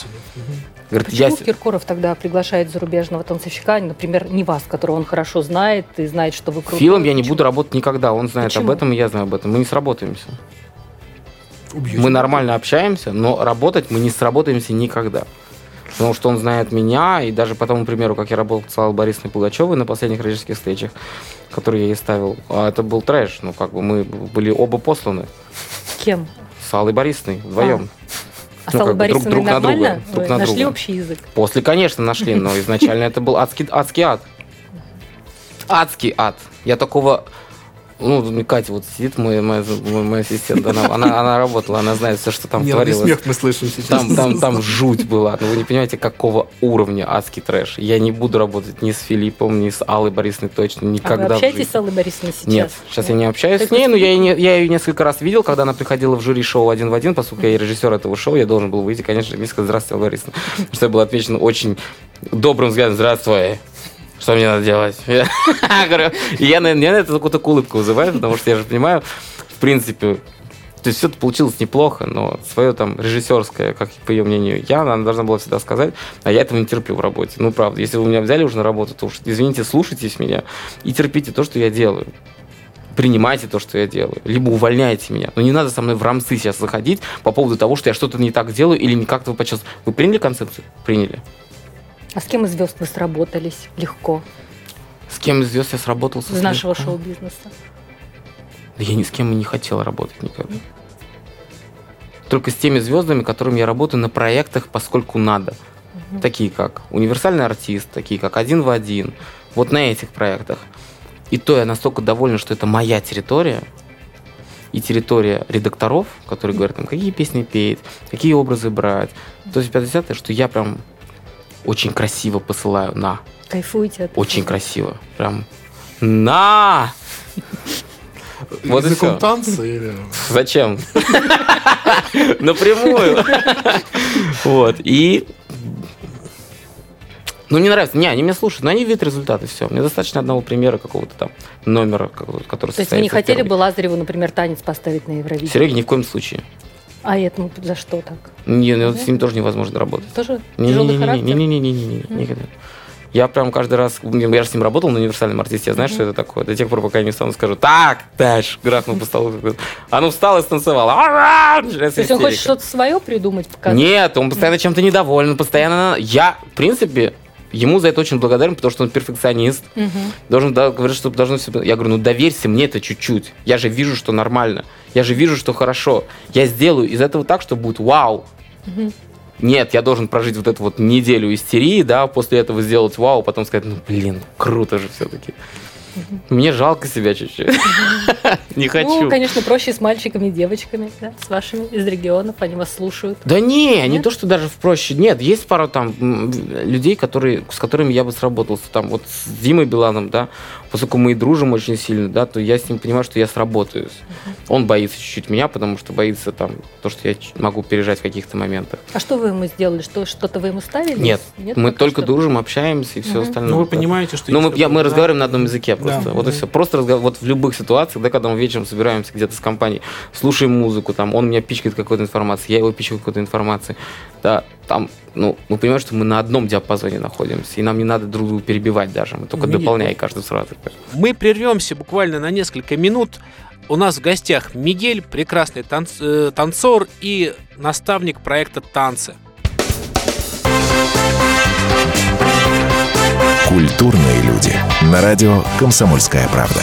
[SPEAKER 3] Говорит, Почему я... Киркоров тогда приглашает зарубежного танцовщика, например, не вас, которого он хорошо знает и знает, что вы крутой?
[SPEAKER 2] Филом я не буду работать никогда. Он знает Почему? об этом, и я знаю об этом. Мы не сработаемся. Убьете. Мы нормально общаемся, но работать мы не сработаемся никогда. Потому что он знает меня, и даже по тому примеру, как я работал с Аллой Борисовной Пугачевой на последних режиссерских встречах, которые я ей ставил, а это был трэш. Ну, как бы мы были оба посланы.
[SPEAKER 3] Кем?
[SPEAKER 2] С Аллой Борисовной вдвоем.
[SPEAKER 3] А, а ну, Аллой Борисовной друг, друг нормально? На друга, друг на нашли друга. общий язык?
[SPEAKER 2] После, конечно, нашли, но изначально это был адский, адский ад. Адский ад. Я такого ну, Катя вот сидит, мой, мой, мой, мой ассистент, она, она, она работала, она знает все, что там Нервный творилось.
[SPEAKER 1] смех мы слышим сейчас.
[SPEAKER 2] Там, там, там жуть была. Но ну, вы не понимаете, какого уровня адский трэш. Я не буду работать ни с Филиппом, ни с Аллой Борисовной точно, никогда. А вы
[SPEAKER 3] общаетесь с Аллой Борисовной сейчас?
[SPEAKER 2] Нет, сейчас я не общаюсь с ней, но я, ее, я ее несколько раз видел, когда она приходила в жюри шоу «Один в один», поскольку я режиссер этого шоу, я должен был выйти, конечно, и сказать «Здравствуйте, Алла Борисовна». Что я был отмечен очень добрым взглядом «Здравствуй». Что мне надо делать? Я говорю, я, наверное, это какую-то улыбку вызывает, потому что я же понимаю, в принципе, то есть все это получилось неплохо, но свое там режиссерское, как по ее мнению, я, она должна была всегда сказать, а я этого не терплю в работе. Ну, правда, если вы меня взяли уже на работу, то уж, извините, слушайтесь меня и терпите то, что я делаю. Принимайте то, что я делаю. Либо увольняйте меня. Но не надо со мной в рамсы сейчас заходить по поводу того, что я что-то не так делаю или не как-то вы почувствовали. Вы приняли концепцию? Приняли.
[SPEAKER 3] А с кем из звезд вы сработались легко?
[SPEAKER 2] С кем из звезд я сработался?
[SPEAKER 3] Из нашего шоу-бизнеса.
[SPEAKER 2] Да я ни с кем и не хотел работать никогда. Только с теми звездами, которыми я работаю на проектах, поскольку надо. Угу. Такие как универсальный артист, такие как один в один. Вот на этих проектах. И то я настолько доволен, что это моя территория, и территория редакторов, которые говорят, там, какие песни петь, какие образы брать. То есть 50 что я прям очень красиво посылаю на.
[SPEAKER 3] Кайфуйте от
[SPEAKER 2] Очень красиво. Прям на!
[SPEAKER 1] Вот и все. танца или...
[SPEAKER 2] Зачем? Напрямую. Вот. И ну, не нравится. Не, они меня слушают, но они видят результаты, все. Мне достаточно одного примера какого-то там номера, который
[SPEAKER 3] То есть вы не хотели бы Лазареву, например, танец поставить на Евровидение?
[SPEAKER 2] Сереге ни в коем случае.
[SPEAKER 3] А этому за что так?
[SPEAKER 2] Не, ну, с ним тоже невозможно работать.
[SPEAKER 3] Тоже не, тяжелый не, характер?
[SPEAKER 2] Не-не-не, никогда. Я прям каждый раз, я же с ним работал на универсальном артисте, я знаю, mm-hmm. что это такое. До тех пор, пока я не встану, скажу, так, дальше, графну по столу. А ну встал и станцевал.
[SPEAKER 3] То есть он хочет что-то свое придумать?
[SPEAKER 2] Показать? Нет, он постоянно чем-то недоволен, постоянно... Я, в принципе, ему за это очень благодарен, потому что он перфекционист. Угу. Должен да, говорить, что должно все... Я говорю, ну доверься мне это чуть-чуть. Я же вижу, что нормально. Я же вижу, что хорошо. Я сделаю из этого так, что будет вау. Угу. Нет, я должен прожить вот эту вот неделю истерии, да, после этого сделать вау, потом сказать, ну блин, круто же все-таки. Мне жалко себя чуть-чуть. Не ну, хочу.
[SPEAKER 3] Ну, конечно, проще с мальчиками и девочками, да, с вашими из регионов, они вас слушают.
[SPEAKER 2] Да не, не то, что даже в проще. Нет, есть пара там людей, которые, с которыми я бы сработался. Там вот с Димой Биланом, да, поскольку мы и дружим очень сильно, да, то я с ним понимаю, что я сработаюсь. Он боится чуть-чуть меня, потому что боится там то, что я могу пережать в каких-то моментах.
[SPEAKER 3] А что вы ему сделали? Что, что-то вы ему ставили?
[SPEAKER 2] Нет, Нет мы только что? дружим, общаемся и все угу. остальное.
[SPEAKER 1] Ну, вы понимаете, что...
[SPEAKER 2] Ну, мы, я, мы разговариваем на одном языке просто. Да. Вот и все. Просто разговор... вот в любых ситуациях, да, когда мы вечером собираемся где-то с компанией, слушаем музыку, там, он меня пичкает какой-то информацией, я его пичкаю какой-то информацией, да, там, ну, мы понимаем, что мы на одном диапазоне находимся, и нам не надо друг друга перебивать даже, мы только дополняем каждый сразу.
[SPEAKER 1] Мы прервемся буквально на несколько минут. У нас в гостях Мигель, прекрасный танц, э, танцор и наставник проекта «Танцы».
[SPEAKER 4] Культурные люди. На радио «Комсомольская правда».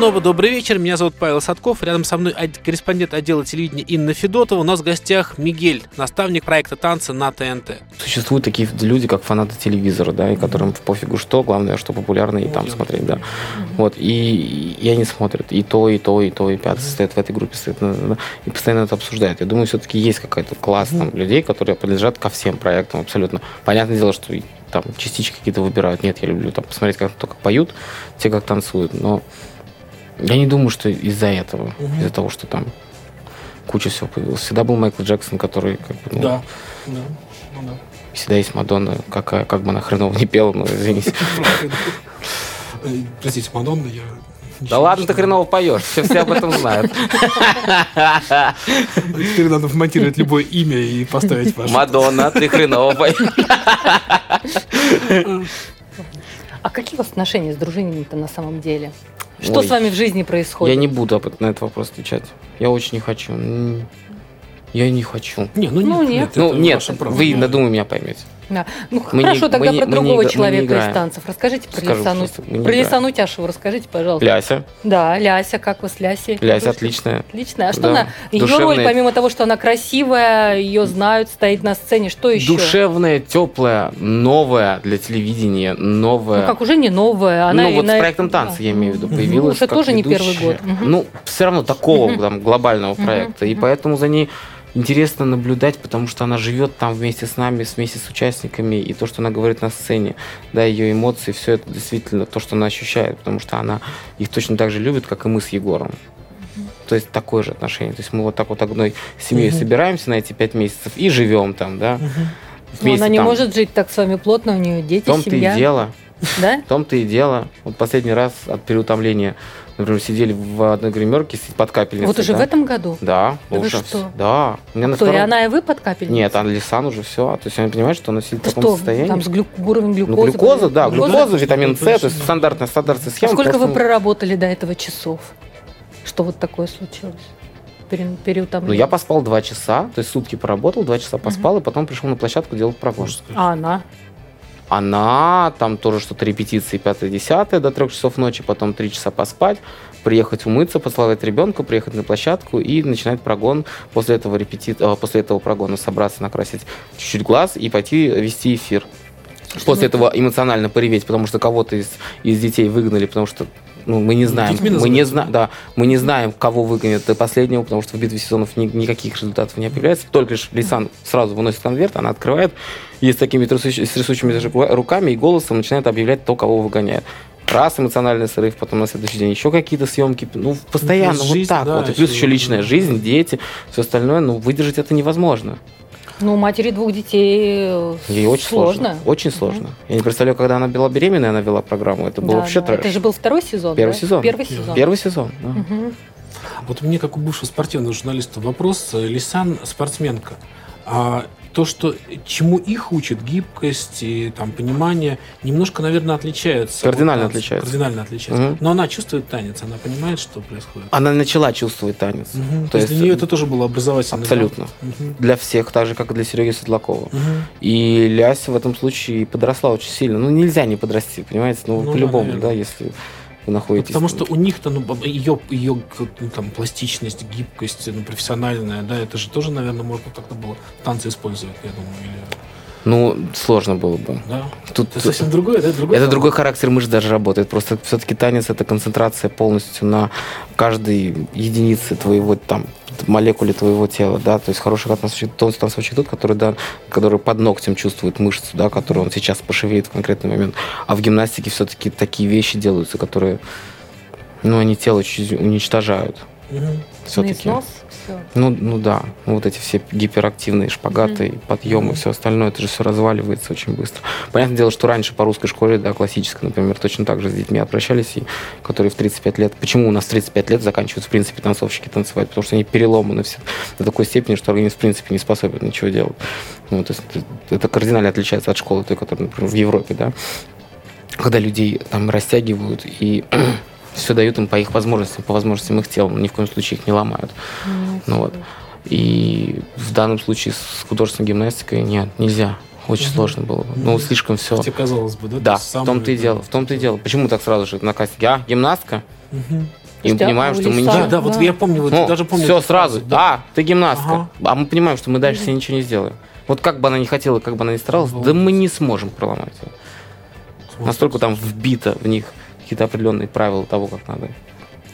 [SPEAKER 1] Снова добрый вечер. Меня зовут Павел Садков. Рядом со мной корреспондент отдела телевидения Инна Федотова. У нас в гостях Мигель, наставник проекта танца на ТНТ.
[SPEAKER 2] Существуют такие люди, как фанаты телевизора, да, и которым пофигу что, главное, что популярно, и там смотреть, да. Вот, и, и они смотрят и то, и то, и то, и пятый стоит в этой группе, стоит, и постоянно это обсуждают. Я думаю, все-таки есть какой-то класс там людей, которые принадлежат ко всем проектам абсолютно. Понятное дело, что там частички какие-то выбирают. Нет, я люблю там посмотреть, как только поют, те как танцуют, но я не думаю, что из-за этого, угу. из-за того, что там куча всего появилась. Всегда был Майкл Джексон, который как бы, ну,
[SPEAKER 1] да, да. Ну, да.
[SPEAKER 2] Всегда есть Мадонна, какая, как бы она хреново не пела, но извините.
[SPEAKER 1] Простите, Мадонна, я
[SPEAKER 2] да ладно, ты хреново поешь, все, все об этом знают.
[SPEAKER 1] Теперь надо вмонтировать любое имя и поставить ваше.
[SPEAKER 2] Мадонна, ты хреново поешь.
[SPEAKER 3] А какие у вас отношения с дружинами-то на самом деле? Что Ой, с вами в жизни происходит?
[SPEAKER 2] Я не буду на этот вопрос отвечать. Я очень не хочу. Я не хочу.
[SPEAKER 1] Не, ну, ну нет.
[SPEAKER 2] нет, ну, нет вы, я думаю, меня поймете.
[SPEAKER 3] Да. Ну мы хорошо, не, тогда мы про не, другого мы человека из танцев. Расскажите про Скажу Лисану. Про Лисану Тяшеву расскажите, пожалуйста.
[SPEAKER 2] Ляся.
[SPEAKER 3] Да, Ляся, как вы с Лясей?
[SPEAKER 2] Ляся отличная.
[SPEAKER 3] Отличная. А что да. она? Ее Душевная... роль, помимо того, что она красивая, ее знают, стоит на сцене, что еще?
[SPEAKER 2] Душевная, теплая, новая для телевидения, новая.
[SPEAKER 3] Ну как уже не новая, она.
[SPEAKER 2] Ну вот на... с проектом танцы я имею в виду появилась.
[SPEAKER 3] Ну, уже тоже ведущая. не первый год.
[SPEAKER 2] Ну все равно такого там глобального проекта, и поэтому за ней интересно наблюдать, потому что она живет там вместе с нами, вместе с участниками, и то, что она говорит на сцене, да, ее эмоции, все это действительно то, что она ощущает, потому что она их точно так же любит, как и мы с Егором. То есть такое же отношение. То есть мы вот так вот одной семьей угу. собираемся на эти пять месяцев и живем там, да. Угу.
[SPEAKER 3] Вместе, Но она не там. может жить так с вами плотно, у нее дети,
[SPEAKER 2] В том-то
[SPEAKER 3] семья.
[SPEAKER 2] и дело. Да? В том-то и дело. Вот последний раз от переутомления Например, сидели в одной гримерке под капельницей.
[SPEAKER 3] Вот уже
[SPEAKER 2] да?
[SPEAKER 3] в этом году?
[SPEAKER 2] Да.
[SPEAKER 3] Да уже вы что?
[SPEAKER 2] Да.
[SPEAKER 3] У меня Кто, на втором... и она и вы под капельницей?
[SPEAKER 2] Нет, а Лисан уже все. То есть она понимает, что она сидит
[SPEAKER 3] да
[SPEAKER 2] в таком
[SPEAKER 3] что,
[SPEAKER 2] состоянии.
[SPEAKER 3] Там с глю... уровнем глюкозы?
[SPEAKER 2] Ну, глюкоза, да. Глюкоза, глюкоза витамин С, то есть стандартная, стандартная схема.
[SPEAKER 3] А сколько просто... вы проработали до этого часов? Что вот такое случилось? переутомление?
[SPEAKER 2] Ну, я поспал два часа, то есть сутки поработал, два часа поспал, uh-huh. и потом пришел на площадку делать прогон.
[SPEAKER 3] А она?
[SPEAKER 2] Она там тоже что-то репетиции 5-10 до 3 часов ночи, потом 3 часа поспать, приехать умыться, поцеловать ребенка, приехать на площадку и начинать прогон. После этого, репети... Э, после этого прогона собраться, накрасить чуть-чуть глаз и пойти вести эфир. После этого эмоционально пореветь, потому что кого-то из, из детей выгнали, потому что ну, мы не знаем,
[SPEAKER 1] Детьми
[SPEAKER 2] мы не знаем, да, мы не знаем, кого выгонят до последнего, потому что в битве сезонов ни- никаких результатов не появляется. Только лишь Лисан сразу выносит конверт, она открывает, и с такими трясущими ру- руками и голосом начинает объявлять то, кого выгоняет. Раз эмоциональный срыв, потом на следующий день еще какие-то съемки. Ну, постоянно
[SPEAKER 1] плюс
[SPEAKER 2] вот
[SPEAKER 1] жизнь,
[SPEAKER 2] так
[SPEAKER 1] да,
[SPEAKER 2] вот. И плюс
[SPEAKER 1] еще
[SPEAKER 2] личная жизнь, дети, все остальное. Ну, выдержать это невозможно.
[SPEAKER 3] Ну, у матери двух детей э,
[SPEAKER 2] Ей очень сложно. Очень сложно. Я не представляю, когда она была беременная, она вела программу. Это было
[SPEAKER 3] Да,
[SPEAKER 2] вообще
[SPEAKER 3] да.
[SPEAKER 2] трэш.
[SPEAKER 3] Это же был второй сезон,
[SPEAKER 2] Первый
[SPEAKER 3] да?
[SPEAKER 2] сезон.
[SPEAKER 3] Первый сезон.
[SPEAKER 2] Первый сезон, да.
[SPEAKER 3] Мгм.
[SPEAKER 1] Вот мне, как у бывшего спортивного журналиста, вопрос. Лисан спортсменка. А то, что чему их учат, гибкость и там, понимание, немножко, наверное, отличаются.
[SPEAKER 2] Кардинально
[SPEAKER 1] от
[SPEAKER 2] отличаются.
[SPEAKER 1] Кардинально отличаются.
[SPEAKER 2] Мгм.
[SPEAKER 1] Но она чувствует танец, она понимает, что происходит.
[SPEAKER 2] Она начала чувствовать танец.
[SPEAKER 1] Мгм.
[SPEAKER 2] То
[SPEAKER 1] То есть для нее это тоже было образовательно.
[SPEAKER 2] Абсолютно.
[SPEAKER 1] Мгм.
[SPEAKER 2] Для всех, так же, как и для Сереги Светлакова.
[SPEAKER 1] Мгм.
[SPEAKER 2] И Ляся в этом случае подросла очень сильно. Ну, нельзя не подрасти, понимаете? Ну,
[SPEAKER 1] Ну да,
[SPEAKER 2] по-любому,
[SPEAKER 1] наверное.
[SPEAKER 2] да, если вы
[SPEAKER 1] Ну,
[SPEAKER 2] находитесь...
[SPEAKER 1] потому что у них-то ну, ее, ее ну, там, пластичность, гибкость, ну, профессиональная, да, это же тоже, наверное, можно так-то было в танце использовать, я думаю. Или,
[SPEAKER 2] Ну, сложно было бы.
[SPEAKER 1] да?
[SPEAKER 2] Тут,
[SPEAKER 1] Это совсем другое, да? Другой
[SPEAKER 2] это
[SPEAKER 1] формат.
[SPEAKER 2] другой характер мышц даже работает. Просто все-таки танец это концентрация полностью на каждой единице твоего там молекуле твоего тела, да, то есть хороший танцовщик, тот танцовщик тот, который, да, который под ногтем чувствует мышцу, да, которую он сейчас пошевелит в конкретный момент. А в гимнастике все-таки такие вещи делаются, которые, ну, они тело чуть уничтожают.
[SPEAKER 1] Мгм.
[SPEAKER 2] Все-таки.
[SPEAKER 3] износ, всё.
[SPEAKER 2] Ну, ну да, ну, вот эти все гиперактивные шпагаты, подъемы, все остальное, это же все разваливается очень быстро. Понятное дело, что раньше по русской школе, да, классической, например, точно так же с детьми обращались, и, которые в 35 лет. Почему у нас в 35 лет заканчивают, в принципе, танцовщики танцевать? Потому что они переломаны все до такой степени, что организм, в принципе, не способен ничего делать. Ну, то есть это, это кардинально отличается от школы той, которая, например, в Европе, да, когда людей там растягивают и все дают им по их возможностям, по возможностям их тела, но ни в коем случае их не ломают. Ну вот. И в данном случае с художественной гимнастикой нет, нельзя. Очень сложно было бы. Ну, слишком все.
[SPEAKER 1] Хотя, казалось бы, да?
[SPEAKER 2] Да, в том-то и дело. В том-то и дело. Почему так сразу же на кастинге? А, гимнастка?
[SPEAKER 1] Мгм.
[SPEAKER 2] И мы понимаем, что мы ничего...
[SPEAKER 1] Да, да, вот
[SPEAKER 3] Да.
[SPEAKER 1] я помню, вот
[SPEAKER 2] Ну,
[SPEAKER 1] даже помню.
[SPEAKER 2] все сразу.
[SPEAKER 1] да.
[SPEAKER 2] А, ты гимнастка.
[SPEAKER 1] Ага.
[SPEAKER 2] А мы понимаем, что мы дальше себе ничего не сделаем. Вот как бы она ни хотела, как бы она ни старалась, да мы не сможем проломать ее. Настолько там вбито в них какие-то определенные правила того, как надо.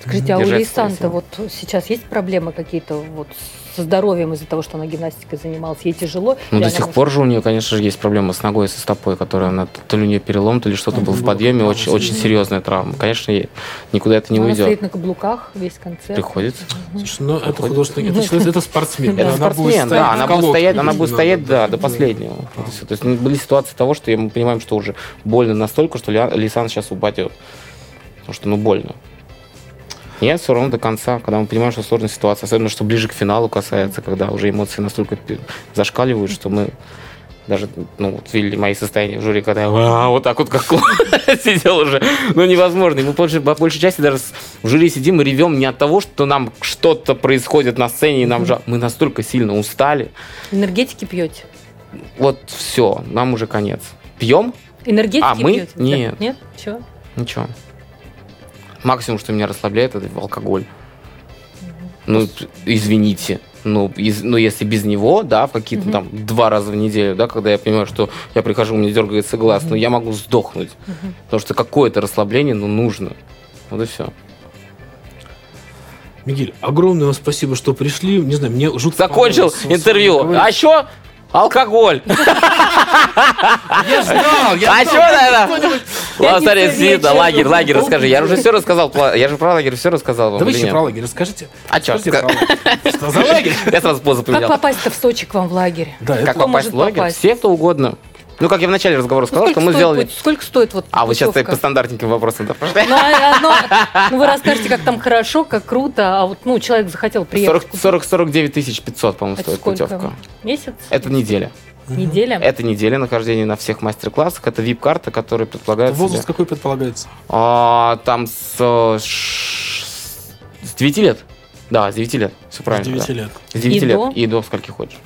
[SPEAKER 3] Скажите, а у Лейсан-то вот сейчас есть проблемы какие-то вот со здоровьем из-за того, что она гимнастикой занималась? Ей тяжело?
[SPEAKER 2] Ну, до
[SPEAKER 3] она
[SPEAKER 2] сих
[SPEAKER 3] может-
[SPEAKER 2] пор же у нее, конечно же, есть проблемы с ногой, со стопой, которая она то ли у нее перелом, то ли что-то
[SPEAKER 1] А,
[SPEAKER 2] было в
[SPEAKER 1] ну,
[SPEAKER 2] подъеме, очень, очень серьезная травма. Конечно, ей никуда это не
[SPEAKER 3] Она стоит
[SPEAKER 2] уйдет.
[SPEAKER 3] на каблуках весь концерт.
[SPEAKER 2] Приходится.
[SPEAKER 1] Слушай, ну это художественный, это, человек- это спортсмен.
[SPEAKER 2] Это
[SPEAKER 1] Она
[SPEAKER 2] спортсмен, да, она будет стоять, она будет стоять, да, до последнего. То есть ну, были ситуации того, что мы понимаем, что уже больно настолько, что Лисан сейчас упадет. Потому что, ну, больно. Нет, все равно до конца, когда мы понимаем, что сложная ситуация, особенно, что ближе к финалу касается, когда уже эмоции настолько зашкаливают, что мы даже, ну, вот видели мои состояния в жюри, когда я «А, вот так вот как сидел уже. Ну, невозможно. И мы больше- по большей части даже в жюри сидим и ревем не от того, что нам что-то происходит на сцене, и нам жалко. Мы настолько сильно устали.
[SPEAKER 3] Энергетики пьете?
[SPEAKER 2] Вот все, нам уже конец. Пьем?
[SPEAKER 3] Энергетики
[SPEAKER 2] А, мы?
[SPEAKER 3] пьете?
[SPEAKER 2] Нет.
[SPEAKER 3] Нет? Чего?
[SPEAKER 2] Ничего. Максимум, что меня расслабляет, это алкоголь. Ну, извините. Ну, из- ну, если без него, да, в какие-то там два раза в неделю, да, когда я понимаю, что я прихожу, у меня дергается глаз, но я могу сдохнуть. Потому что какое-то расслабление, ну, нужно. Вот и все.
[SPEAKER 1] Мигель, огромное вам спасибо, что пришли. Не знаю, мне жутко
[SPEAKER 2] Закончил интервью. А еще алкоголь.
[SPEAKER 1] Я ждал, я
[SPEAKER 2] А что это?
[SPEAKER 3] Пятница
[SPEAKER 2] Ладно, смотри, да,
[SPEAKER 3] вечер.
[SPEAKER 2] лагерь, лагерь, расскажи. Я уже все рассказал. Я же про лагерь все рассказал вам.
[SPEAKER 1] Давайте
[SPEAKER 2] или
[SPEAKER 1] еще про лагерь расскажите.
[SPEAKER 2] А
[SPEAKER 1] лагерь. Что за лагерь?
[SPEAKER 2] Я сразу позу
[SPEAKER 3] Как
[SPEAKER 2] поменял.
[SPEAKER 3] попасть-то в Сочи к вам в лагерь?
[SPEAKER 1] Да,
[SPEAKER 2] Как попасть в лагерь? Все, кто угодно. Ну, как я в начале разговора сказал, что мы
[SPEAKER 3] стоит
[SPEAKER 2] сделали...
[SPEAKER 3] сколько стоит вот
[SPEAKER 2] А, вы сейчас по стандартненьким вопросам да, пошли?
[SPEAKER 3] Ну, а одно- ну, вы расскажете, как там хорошо, как круто, а вот ну, человек захотел приехать.
[SPEAKER 2] 40, 40, 49 тысяч 500, по-моему, стоит
[SPEAKER 3] сколько?
[SPEAKER 2] путевка.
[SPEAKER 3] Месяц?
[SPEAKER 2] Это неделя.
[SPEAKER 3] Неделя?
[SPEAKER 2] Это неделя нахождения на всех мастер-классах. Это VIP-карта, которая предполагает
[SPEAKER 1] Возраст
[SPEAKER 2] себе-
[SPEAKER 1] какой предполагается?
[SPEAKER 2] А, там с, с 9 лет. Да, с 9 лет. Все правильно.
[SPEAKER 1] С 9
[SPEAKER 2] да.
[SPEAKER 1] лет.
[SPEAKER 2] С 9
[SPEAKER 3] И
[SPEAKER 2] лет.
[SPEAKER 3] до?
[SPEAKER 2] И до скольки хочешь.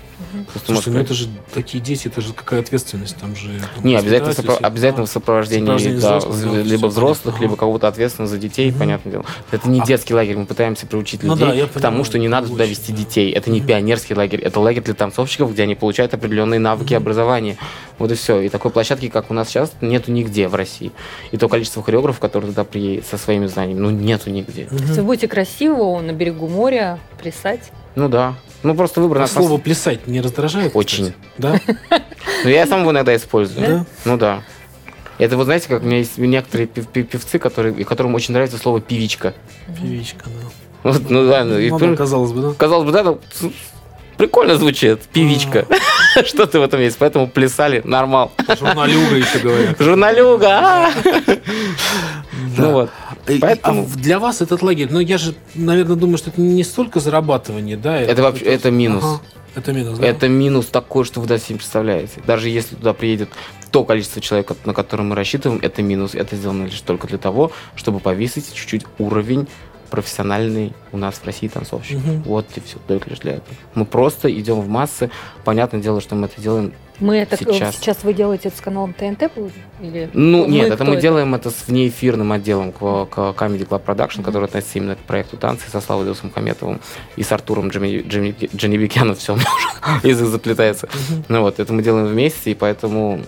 [SPEAKER 1] Слушай, ну это же такие дети, это же какая ответственность, там же...
[SPEAKER 2] Там, не, обязательно, сопро- обязательно в сопровождении, да, взрослых, либо взрослых, либо кого-то ответственного за детей, угу. понятное дело. Это не а... детский лагерь, мы пытаемся приучить ну, людей да, к тому, что не надо туда вести детей. Это не пионерский лагерь, это лагерь для танцовщиков, где они получают определенные навыки угу. образования. Вот и все. И такой площадки, как у нас сейчас, нету нигде в России. И то количество хореографов, которые туда приедут со своими знаниями, ну нету нигде.
[SPEAKER 3] Угу. Вы будете красиво на берегу моря плясать.
[SPEAKER 2] Ну да. Ну, просто выбрано... А
[SPEAKER 1] слово «плясать» не раздражает?
[SPEAKER 2] Очень.
[SPEAKER 1] Да?
[SPEAKER 2] Ну, я сам его иногда использую. Ну, да. Это вот знаете, как у меня есть некоторые певцы, которые, которым очень нравится слово «певичка».
[SPEAKER 1] Певичка, да.
[SPEAKER 2] Вот, ну да, ну,
[SPEAKER 1] и, ну, казалось бы, да.
[SPEAKER 2] Казалось бы, да, ну, прикольно звучит, певичка. А. Что-то в этом есть, поэтому плясали нормал.
[SPEAKER 1] Журналюга еще говорят.
[SPEAKER 2] Журналюга, а! Ну вот.
[SPEAKER 1] Поэтому... А для вас этот лагерь, ну я же, наверное, думаю, что это не столько зарабатывание, да?
[SPEAKER 2] Это, вообще, это минус. Ага.
[SPEAKER 1] Это минус, да?
[SPEAKER 2] Это минус такой, что вы даже себе представляете. Даже если туда приедет то количество человек, на которое мы рассчитываем, это минус. Это сделано лишь только для того, чтобы повысить чуть-чуть уровень профессиональный у нас в России танцовщик. Угу. Вот и все, только лишь для этого. Мы просто идем в массы. Понятное дело, что мы это делаем
[SPEAKER 3] мы это сейчас. сейчас вы делаете это с каналом ТНТ или?
[SPEAKER 2] Ну мы нет, это мы это? делаем это с внеэфирным отделом к, к Comedy Club Production, mm-hmm. который относится именно к проекту танцы со Славой Дилсом и с Артуром Джимми, Джимми, все, язык заплетается. Mm-hmm. Ну вот, это мы делаем вместе, и поэтому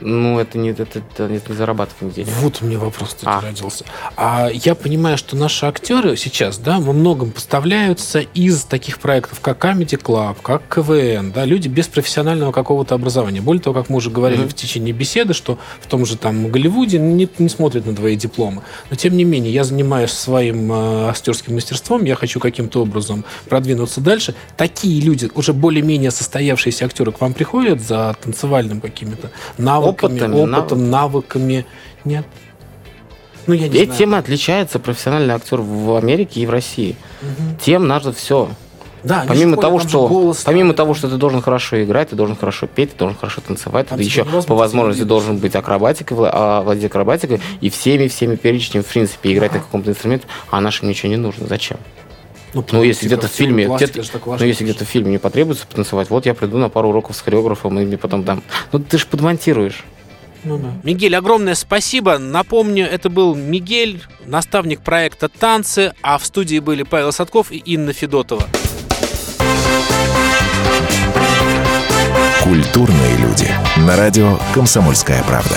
[SPEAKER 2] ну, это не, это, это не зарабатывание денег.
[SPEAKER 1] Вот у меня вопрос а. родился. А я понимаю, что наши актеры сейчас, да, во многом поставляются из таких проектов, как Comedy Club, как КВН, да, люди без профессионального какого-то образования. Более того, как мы уже говорили mm-hmm. в течение беседы, что в том же там Голливуде не, не смотрят на твои дипломы. Но тем не менее, я занимаюсь своим э, актерским мастерством, я хочу каким-то образом продвинуться дальше. Такие люди, уже более-менее состоявшиеся актеры к вам приходят за танцевальным какими-то навыками, опытом, опытом навыками. Нет.
[SPEAKER 2] Ну, я не Ведь знаю. тем отличается профессиональный актер в Америке и в России. Угу. Тем надо все. Да, помимо того, что голос, помимо того, что ты должен хорошо играть, ты должен хорошо петь, ты должен хорошо танцевать, там ты еще по возможности должен быть акробатикой, а, владеть акробатикой и всеми всеми перечнями в принципе играть на каком-то инструменте, а нашим ничего не нужно. Зачем? Ну, ну если где-то в фильме, где ну, если где-то в фильме не потребуется потанцевать, вот я приду на пару уроков с хореографом и мне потом дам. Ну, ты же подмонтируешь.
[SPEAKER 1] Ну, да. Мигель, огромное спасибо. Напомню, это был Мигель, наставник проекта «Танцы», а в студии были Павел Садков и Инна Федотова.
[SPEAKER 4] Культурные люди. На радио «Комсомольская правда».